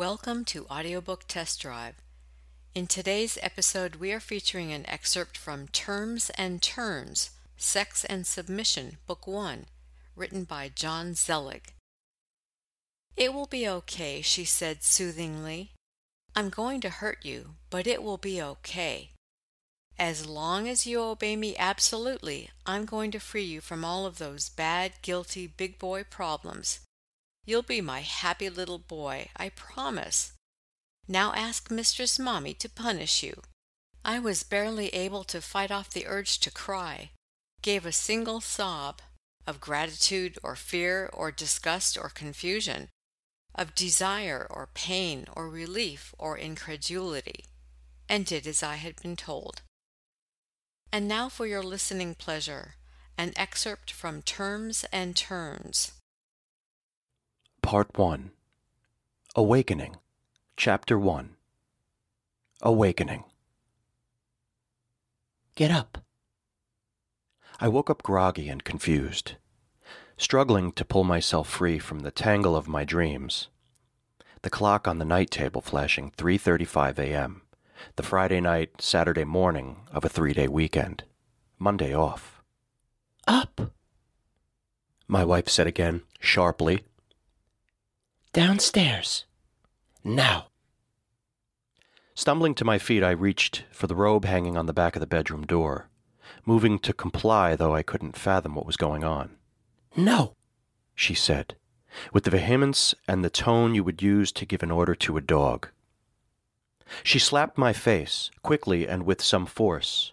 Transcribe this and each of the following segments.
Welcome to Audiobook Test Drive. In today's episode, we are featuring an excerpt from Terms and Turns Sex and Submission, Book 1, written by John Zelig. It will be okay, she said soothingly. I'm going to hurt you, but it will be okay. As long as you obey me absolutely, I'm going to free you from all of those bad, guilty, big boy problems. You'll be my happy little boy, I promise. Now ask Mistress Mommy to punish you. I was barely able to fight off the urge to cry, gave a single sob of gratitude or fear or disgust or confusion, of desire or pain or relief or incredulity, and did as I had been told. And now for your listening pleasure, an excerpt from Terms and Turns. Part 1 Awakening, Chapter 1 Awakening. Get up. I woke up groggy and confused, struggling to pull myself free from the tangle of my dreams. The clock on the night table flashing 3:35 a.m the Friday night, Saturday morning of a three day weekend. Monday off. Up! My wife said again, sharply. Downstairs. Now. Stumbling to my feet, I reached for the robe hanging on the back of the bedroom door, moving to comply, though I couldn't fathom what was going on. No, she said, with the vehemence and the tone you would use to give an order to a dog. She slapped my face, quickly and with some force.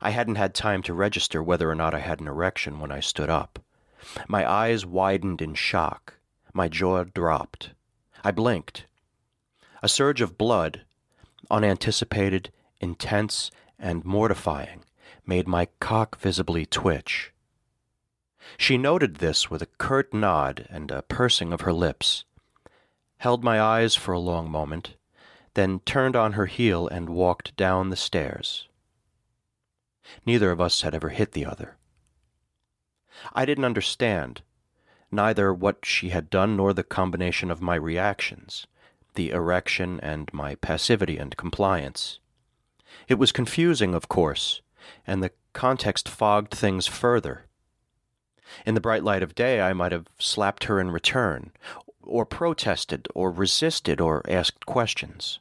I hadn't had time to register whether or not I had an erection when I stood up. My eyes widened in shock. My jaw dropped. I blinked. A surge of blood, unanticipated, intense, and mortifying, made my cock visibly twitch. She noted this with a curt nod and a pursing of her lips, held my eyes for a long moment, then turned on her heel and walked down the stairs. Neither of us had ever hit the other. I didn't understand, neither what she had done nor the combination of my reactions, the erection and my passivity and compliance. It was confusing, of course, and the context fogged things further. In the bright light of day, I might have slapped her in return, or protested, or resisted, or asked questions.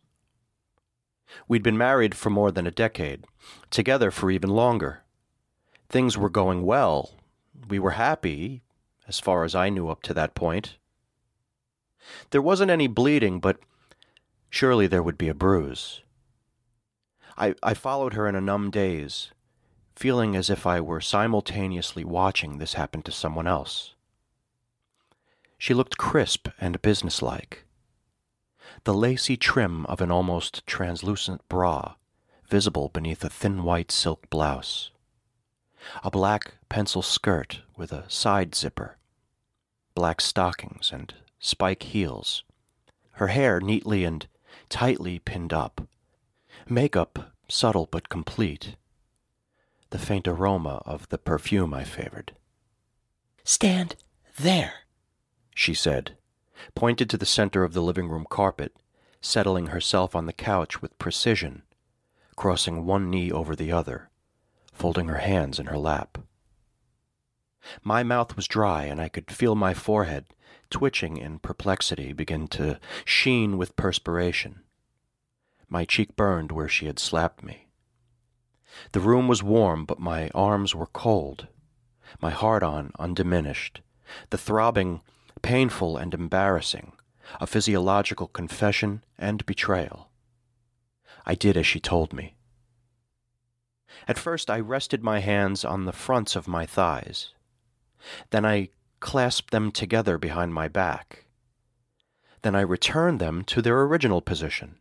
We'd been married for more than a decade, together for even longer. Things were going well. We were happy, as far as I knew up to that point. There wasn't any bleeding, but surely there would be a bruise. I, I followed her in a numb daze, feeling as if I were simultaneously watching this happen to someone else. She looked crisp and businesslike the lacy trim of an almost translucent bra visible beneath a thin white silk blouse, a black pencil skirt with a side zipper, black stockings and spike heels, her hair neatly and tightly pinned up, makeup subtle but complete, the faint aroma of the perfume I favored. Stand there, she said, pointed to the center of the living room carpet, settling herself on the couch with precision, crossing one knee over the other, folding her hands in her lap. My mouth was dry, and I could feel my forehead, twitching in perplexity, begin to sheen with perspiration. My cheek burned where she had slapped me. The room was warm, but my arms were cold, my heart on undiminished, the throbbing painful and embarrassing, a physiological confession and betrayal. I did as she told me. At first, I rested my hands on the fronts of my thighs. Then I clasped them together behind my back. Then I returned them to their original position.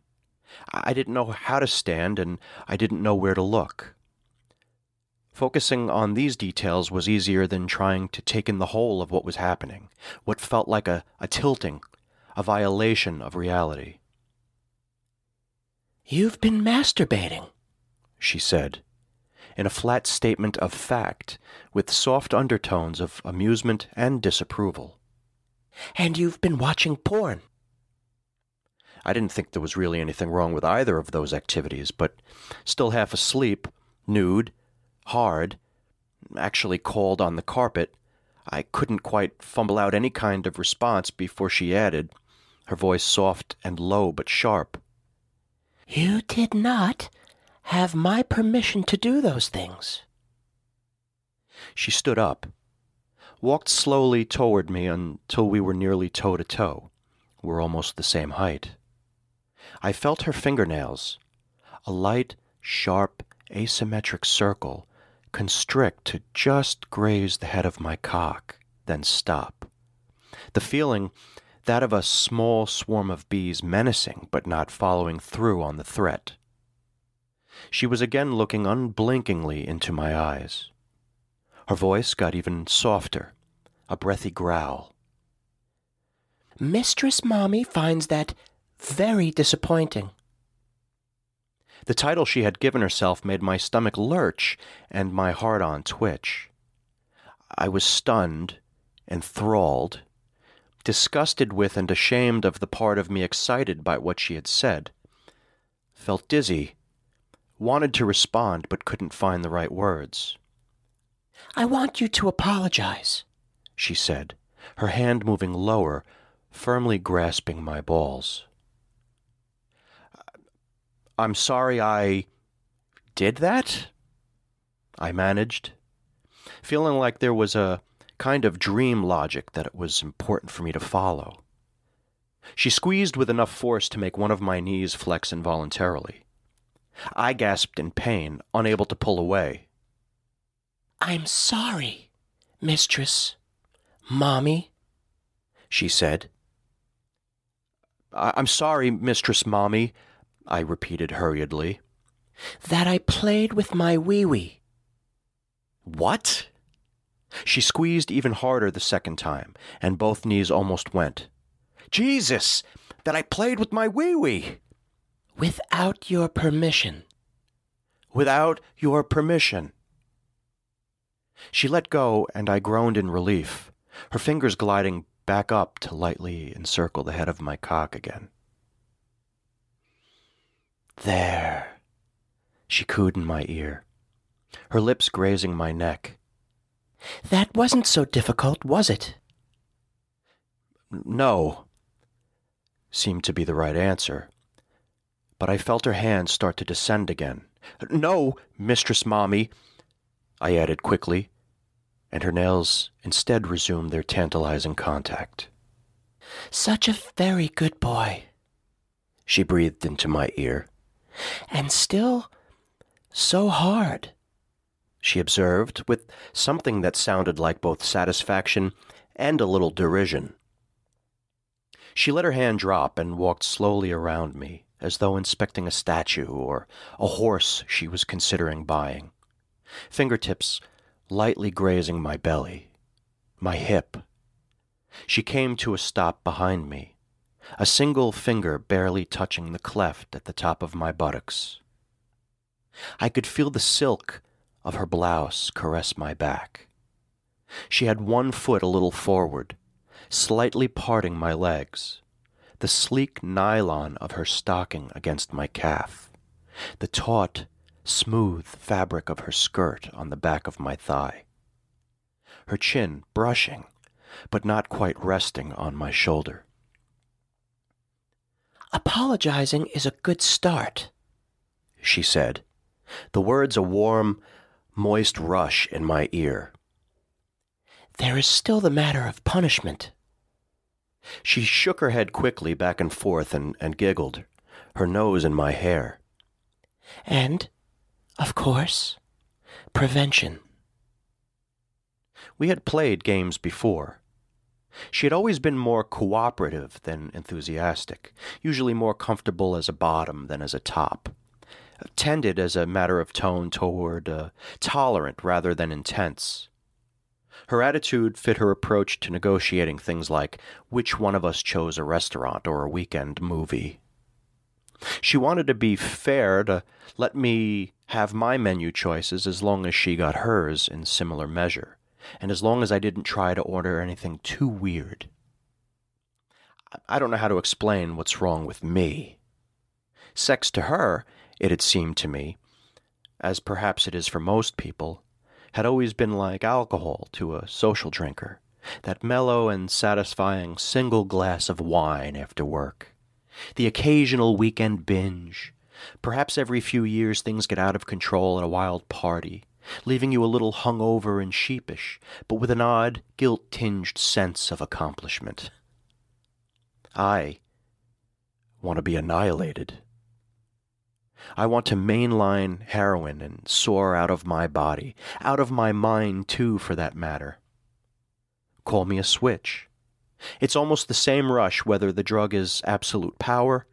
I didn't know how to stand, and I didn't know where to look. Focusing on these details was easier than trying to take in the whole of what was happening, what felt like a, a tilting, a violation of reality. You've been masturbating, she said, in a flat statement of fact, with soft undertones of amusement and disapproval. And you've been watching porn. I didn't think there was really anything wrong with either of those activities, but still half asleep, nude, hard, actually called on the carpet, I couldn't quite fumble out any kind of response before she added, her voice soft and low but sharp. You did not have my permission to do those things. She stood up, walked slowly toward me until we were nearly toe to toe. We're almost the same height. I felt her fingernails, a light, sharp, asymmetric circle, constrict to just graze the head of my cock, then stop. The feeling, that of a small swarm of bees menacing but not following through on the threat. She was again looking unblinkingly into my eyes. Her voice got even softer, a breathy growl. Mistress Mommy finds that very disappointing. The title she had given herself made my stomach lurch and my heart on twitch. I was stunned, enthralled, disgusted with and ashamed of the part of me excited by what she had said. Felt dizzy, wanted to respond but couldn't find the right words. I want you to apologize, she said, her hand moving lower, firmly grasping my balls. I'm sorry I did that? I managed, feeling like there was a kind of dream logic that it was important for me to follow. She squeezed with enough force to make one of my knees flex involuntarily. I gasped in pain, unable to pull away. I'm sorry, mistress, mommy, she said. I- am sorry, mistress mommy, I repeated hurriedly. That I played with my wee wee. What? She squeezed even harder the second time, and both knees almost went. Jesus! That I played with my wee wee! Without your permission. Without your permission. She let go, and I groaned in relief, her fingers gliding back up to lightly encircle the head of my cock again. There, she cooed in my ear, her lips grazing my neck. That wasn't so difficult, was it? No, seemed to be the right answer. But I felt her hand start to descend again. No, Mistress Mommy, I added quickly, and her nails instead resumed their tantalizing contact. Such a very good boy, she breathed into my ear. And still so hard, she observed, with something that sounded like both satisfaction and a little derision. She let her hand drop and walked slowly around me, as though inspecting a statue or a horse she was considering buying, fingertips lightly grazing my belly, my hip. She came to a stop behind me, a single finger barely touching the cleft at the top of my buttocks. I could feel the silk of her blouse caress my back. She had one foot a little forward, slightly parting my legs, the sleek nylon of her stocking against my calf, the taut, smooth fabric of her skirt on the back of my thigh, her chin brushing, but not quite resting on my shoulder. Apologizing is a good start, she said, the words a warm, moist rush in my ear. There is still the matter of punishment. She shook her head quickly back and forth and, and giggled, her nose in my hair. And, of course, prevention. We had played games before, she had always been more cooperative than enthusiastic, usually more comfortable as a bottom than as a top. Tended as a matter of tone toward uh, tolerant rather than intense. Her attitude fit her approach to negotiating things like which one of us chose a restaurant or a weekend movie. She wanted to be fair to let me have my menu choices as long as she got hers in similar measure and as long as I didn't try to order anything too weird. I don't know how to explain what's wrong with me. Sex to her, it had seemed to me, as perhaps it is for most people, had always been like alcohol to a social drinker, that mellow and satisfying single glass of wine after work, the occasional weekend binge. Perhaps every few years things get out of control at a wild party, leaving you a little hungover and sheepish, but with an odd, guilt tinged sense of accomplishment. I want to be annihilated. I want to mainline heroin and soar out of my body, out of my mind too, for that matter. Call me a switch. It's almost the same rush whether the drug is absolute power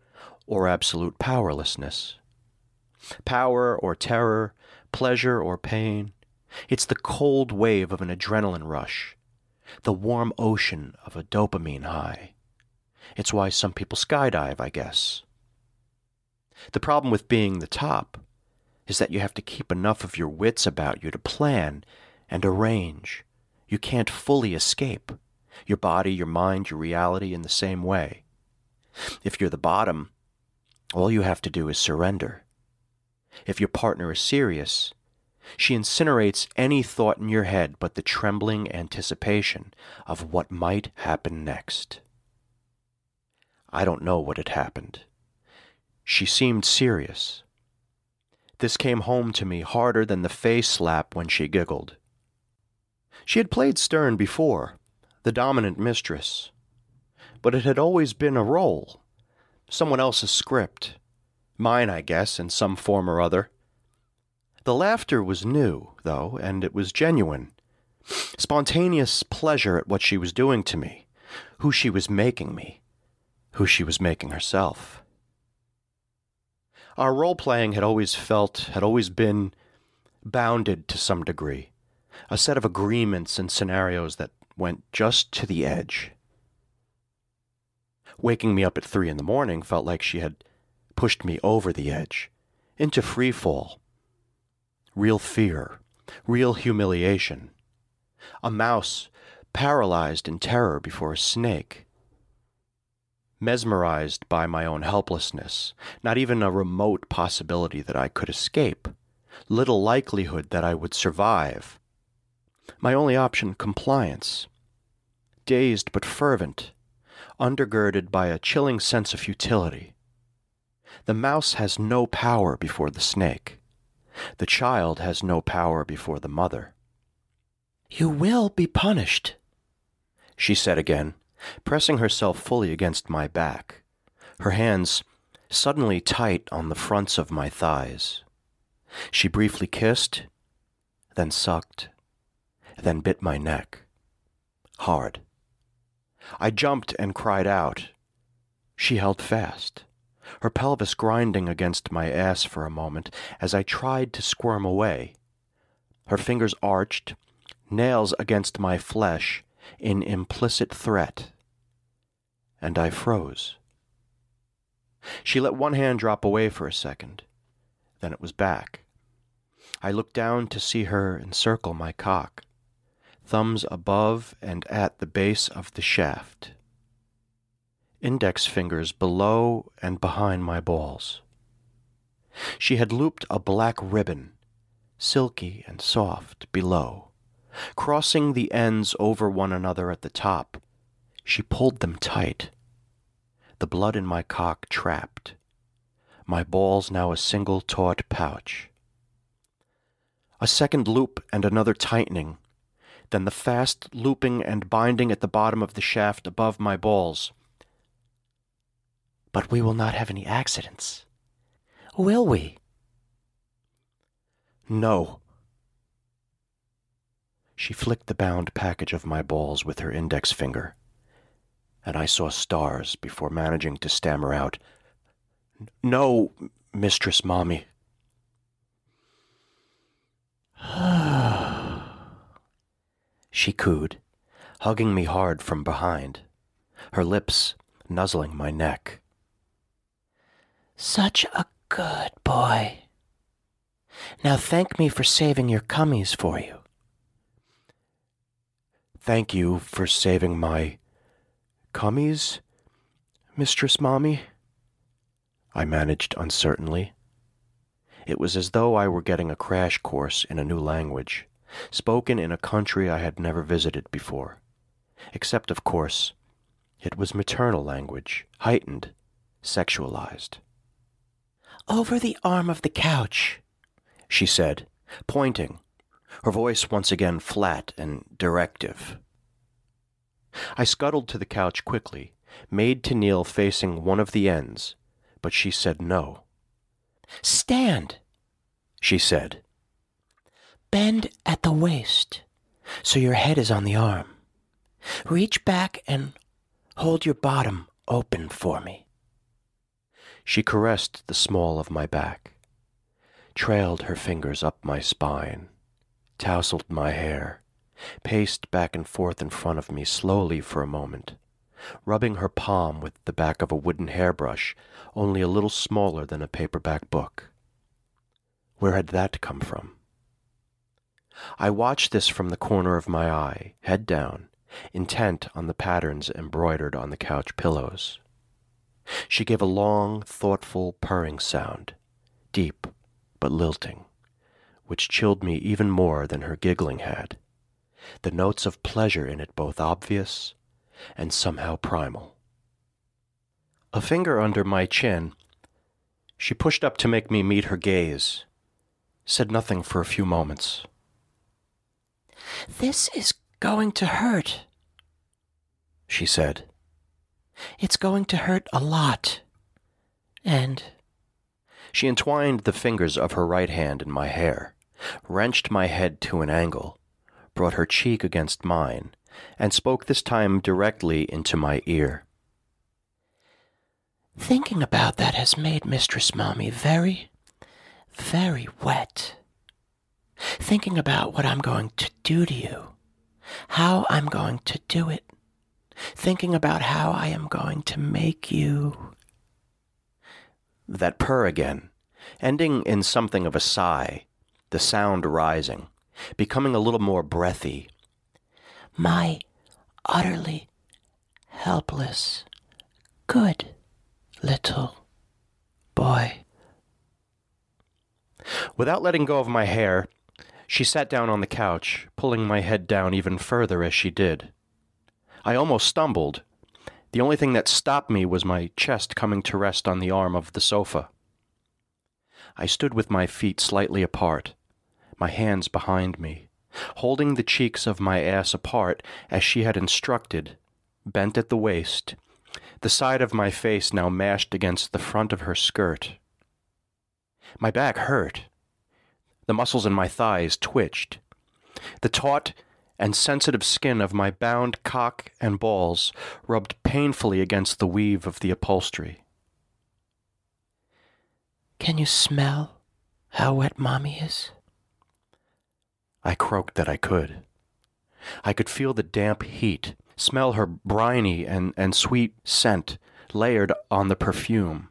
or absolute powerlessness. Power or terror, pleasure or pain. It's the cold wave of an adrenaline rush, the warm ocean of a dopamine high. It's why some people skydive, I guess. The problem with being the top is that you have to keep enough of your wits about you to plan and arrange. You can't fully escape your body, your mind, your reality in the same way. If you're the bottom, all you have to do is surrender. If your partner is serious, she incinerates any thought in your head but the trembling anticipation of what might happen next. I don't know what had happened. She seemed serious. This came home to me harder than the face slap when she giggled. She had played Stern before, the dominant mistress, but it had always been a role, someone else's script, mine, I guess, in some form or other. The laughter was new, though, and it was genuine. Spontaneous pleasure at what she was doing to me, who she was making me, who she was making herself. Our role playing had always felt, had always been bounded to some degree, a set of agreements and scenarios that went just to the edge. Waking me up at three in the morning felt like she had pushed me over the edge, into free fall. Real fear, real humiliation. A mouse paralyzed in terror before a snake mesmerized by my own helplessness, not even a remote possibility that I could escape, little likelihood that I would survive. My only option, compliance. Dazed but fervent, undergirded by a chilling sense of futility. The mouse has no power before the snake. The child has no power before the mother. You will be punished, she said again, pressing herself fully against my back, her hands suddenly tight on the fronts of my thighs. She briefly kissed, then sucked, then bit my neck. Hard. I jumped and cried out. She held fast, her pelvis grinding against my ass for a moment as I tried to squirm away. Her fingers arched, nails against my flesh in implicit threat and I froze. She let one hand drop away for a second. Then it was back. I looked down to see her encircle my cock, thumbs above and at the base of the shaft, index fingers below and behind my balls. She had looped a black ribbon, silky and soft, below. Crossing the ends over one another at the top, she pulled them tight the blood in my cock trapped, my balls now a single taut pouch. A second loop and another tightening, then the fast looping and binding at the bottom of the shaft above my balls. But we will not have any accidents. Will we? No. She flicked the bound package of my balls with her index finger and I saw stars before managing to stammer out, No, Mistress Mommy. she cooed, hugging me hard from behind, her lips nuzzling my neck. Such a good boy. Now thank me for saving your cummies for you. Thank you for saving my Cummies? Mistress Mommy? I managed uncertainly. It was as though I were getting a crash course in a new language, spoken in a country I had never visited before. Except, of course, it was maternal language, heightened, sexualized. Over the arm of the couch, she said, pointing, her voice once again flat and directive. I scuttled to the couch quickly, made to kneel facing one of the ends, but she said no. Stand, she said. Bend at the waist, so your head is on the arm. Reach back and hold your bottom open for me. She caressed the small of my back, trailed her fingers up my spine, tousled my hair, paced back and forth in front of me slowly for a moment, rubbing her palm with the back of a wooden hairbrush only a little smaller than a paperback book. Where had that come from? I watched this from the corner of my eye, head down, intent on the patterns embroidered on the couch pillows. She gave a long, thoughtful purring sound, deep but lilting, which chilled me even more than her giggling had, the notes of pleasure in it both obvious and somehow primal. A finger under my chin, she pushed up to make me meet her gaze, said nothing for a few moments. This is going to hurt, she said. It's going to hurt a lot. And. She entwined the fingers of her right hand in my hair, wrenched my head to an angle, brought her cheek against mine, and spoke this time directly into my ear. Thinking about that has made Mistress Mommy very, very wet. Thinking about what I'm going to do to you, how I'm going to do it, thinking about how I am going to make you. That purr again, ending in something of a sigh, the sound rising, becoming a little more breathy. My utterly helpless, good little boy. Without letting go of my hair, she sat down on the couch, pulling my head down even further as she did. I almost stumbled. The only thing that stopped me was my chest coming to rest on the arm of the sofa. I stood with my feet slightly apart, my hands behind me, holding the cheeks of my ass apart as she had instructed, bent at the waist, the side of my face now mashed against the front of her skirt. My back hurt. The muscles in my thighs twitched. The taut, and sensitive skin of my bound cock and balls rubbed painfully against the weave of the upholstery. Can you smell how wet Mommy is? I croaked that I could. I could feel the damp heat, smell her briny and, and sweet scent layered on the perfume,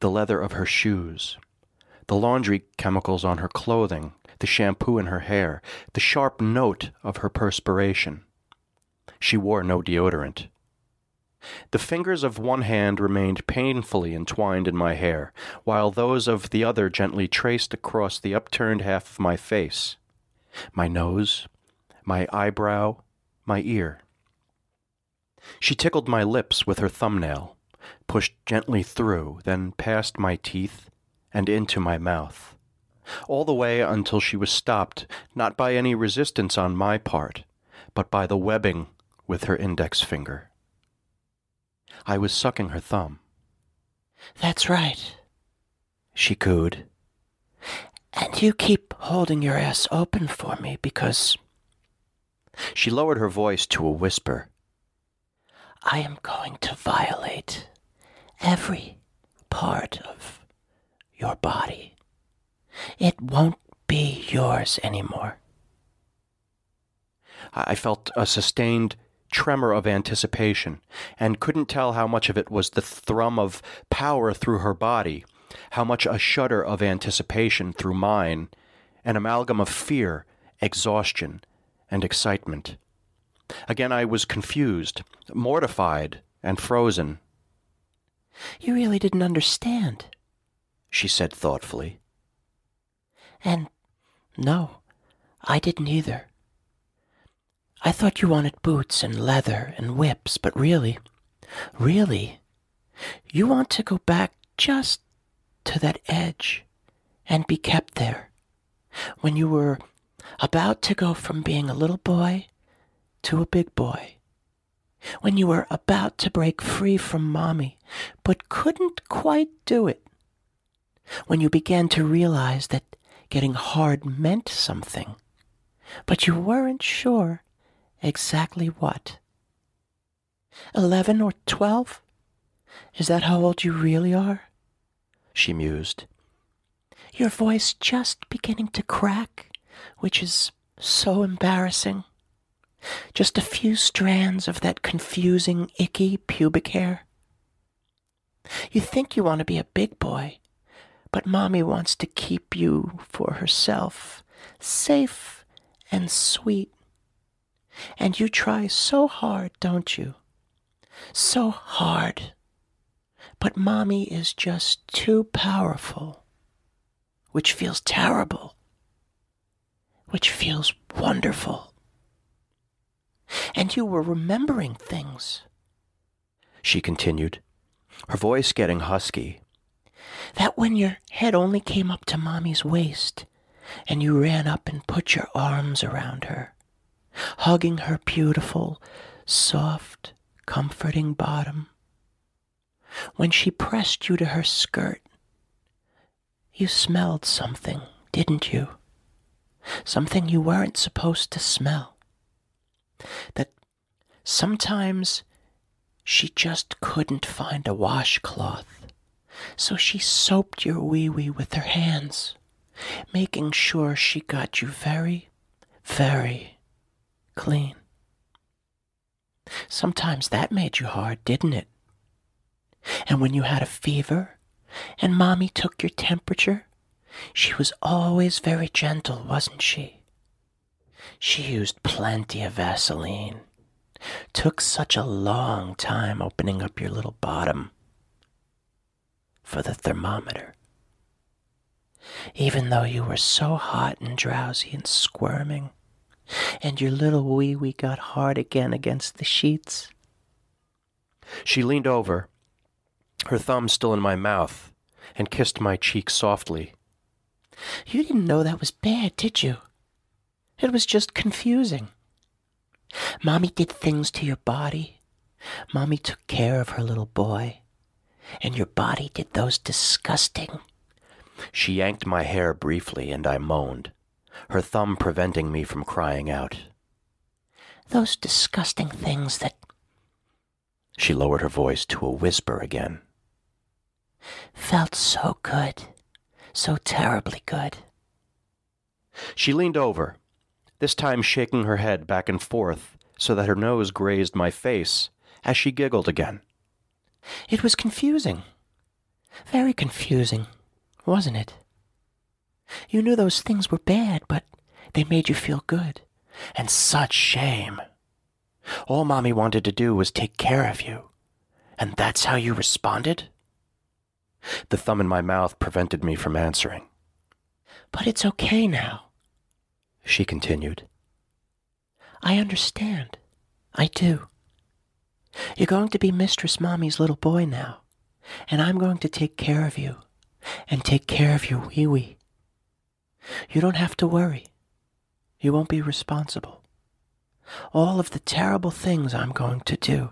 the leather of her shoes, the laundry chemicals on her clothing the shampoo in her hair, the sharp note of her perspiration. She wore no deodorant. The fingers of one hand remained painfully entwined in my hair, while those of the other gently traced across the upturned half of my face, my nose, my eyebrow, my ear. She tickled my lips with her thumbnail, pushed gently through, then past my teeth and into my mouth all the way until she was stopped not by any resistance on my part, but by the webbing with her index finger. I was sucking her thumb. That's right, she cooed. And you keep holding your ass open for me because. She lowered her voice to a whisper. I am going to violate every part of your body. It won't be yours anymore. I felt a sustained tremor of anticipation and couldn't tell how much of it was the thrum of power through her body, how much a shudder of anticipation through mine, an amalgam of fear, exhaustion, and excitement. Again I was confused, mortified, and frozen, You really didn't understand, she said thoughtfully. And no, I didn't either. I thought you wanted boots and leather and whips, but really, really, you want to go back just to that edge and be kept there when you were about to go from being a little boy to a big boy, when you were about to break free from mommy but couldn't quite do it, when you began to realize that getting hard meant something, but you weren't sure exactly what. Eleven or twelve? Is that how old you really are? She mused. Your voice just beginning to crack, which is so embarrassing. Just a few strands of that confusing, icky pubic hair. You think you want to be a big boy, but Mommy wants to keep you for herself, safe and sweet. And you try so hard, don't you? So hard. But Mommy is just too powerful, which feels terrible, which feels wonderful. And you were remembering things, she continued, her voice getting husky. That when your head only came up to Mommy's waist, and you ran up and put your arms around her, hugging her beautiful, soft, comforting bottom. When she pressed you to her skirt, you smelled something, didn't you? Something you weren't supposed to smell. That sometimes she just couldn't find a washcloth, so she soaped your wee wee with her hands, making sure she got you very, very clean. Sometimes that made you hard, didn't it? And when you had a fever and Mommy took your temperature, she was always very gentle, wasn't she? She used plenty of Vaseline. Took such a long time opening up your little bottom for the thermometer. Even though you were so hot and drowsy and squirming, and your little wee wee got hard again against the sheets. She leaned over, her thumb still in my mouth, and kissed my cheek softly. You didn't know that was bad, did you? It was just confusing. Mommy did things to your body. Mommy took care of her little boy. And your body did those disgusting. She yanked my hair briefly, and I moaned her thumb preventing me from crying out. Those disgusting things that. She lowered her voice to a whisper again. Felt so good. So terribly good. She leaned over, this time shaking her head back and forth so that her nose grazed my face as she giggled again. It was confusing. Very confusing, wasn't it? You knew those things were bad, but they made you feel good. And such shame. All Mommy wanted to do was take care of you. And that's how you responded? The thumb in my mouth prevented me from answering. But it's okay now, she continued. I understand. I do. You're going to be Mistress Mommy's little boy now, and I'm going to take care of you and take care of your wee wee. You don't have to worry. You won't be responsible. All of the terrible things I'm going to do.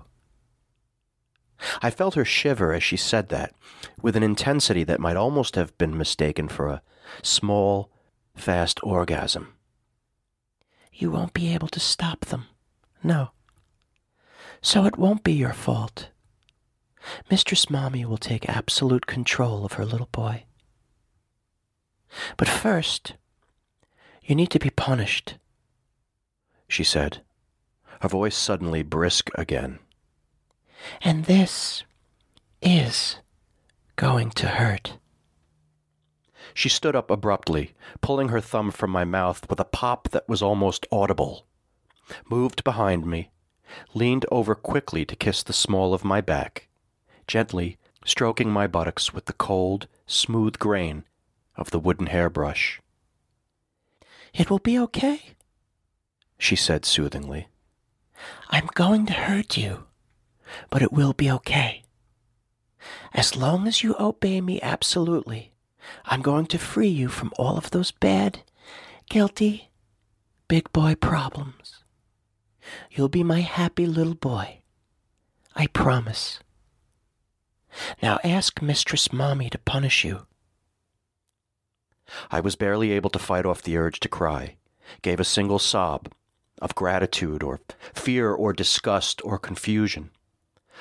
I felt her shiver as she said that, with an intensity that might almost have been mistaken for a small, fast orgasm. You won't be able to stop them. No. So it won't be your fault. Mistress Mommy will take absolute control of her little boy. But first, you need to be punished, she said, her voice suddenly brisk again. And this is going to hurt. She stood up abruptly, pulling her thumb from my mouth with a pop that was almost audible, moved behind me, leaned over quickly to kiss the small of my back, gently stroking my buttocks with the cold, smooth grain of the wooden hairbrush. It will be okay, she said soothingly. I'm going to hurt you, but it will be okay. As long as you obey me absolutely, I'm going to free you from all of those bad, guilty, big boy problems. You'll be my happy little boy. I promise. Now ask Mistress Mommy to punish you. I was barely able to fight off the urge to cry, gave a single sob of gratitude or fear or disgust or confusion,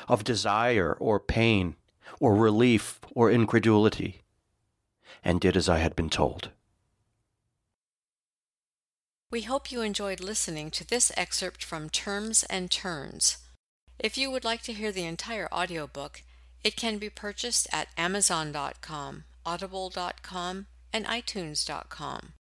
of desire or pain or relief or incredulity, and did as I had been told. We hope you enjoyed listening to this excerpt from Terms and Turns. If you would like to hear the entire audiobook, it can be purchased at Amazon.com, Audible.com, and iTunes.com.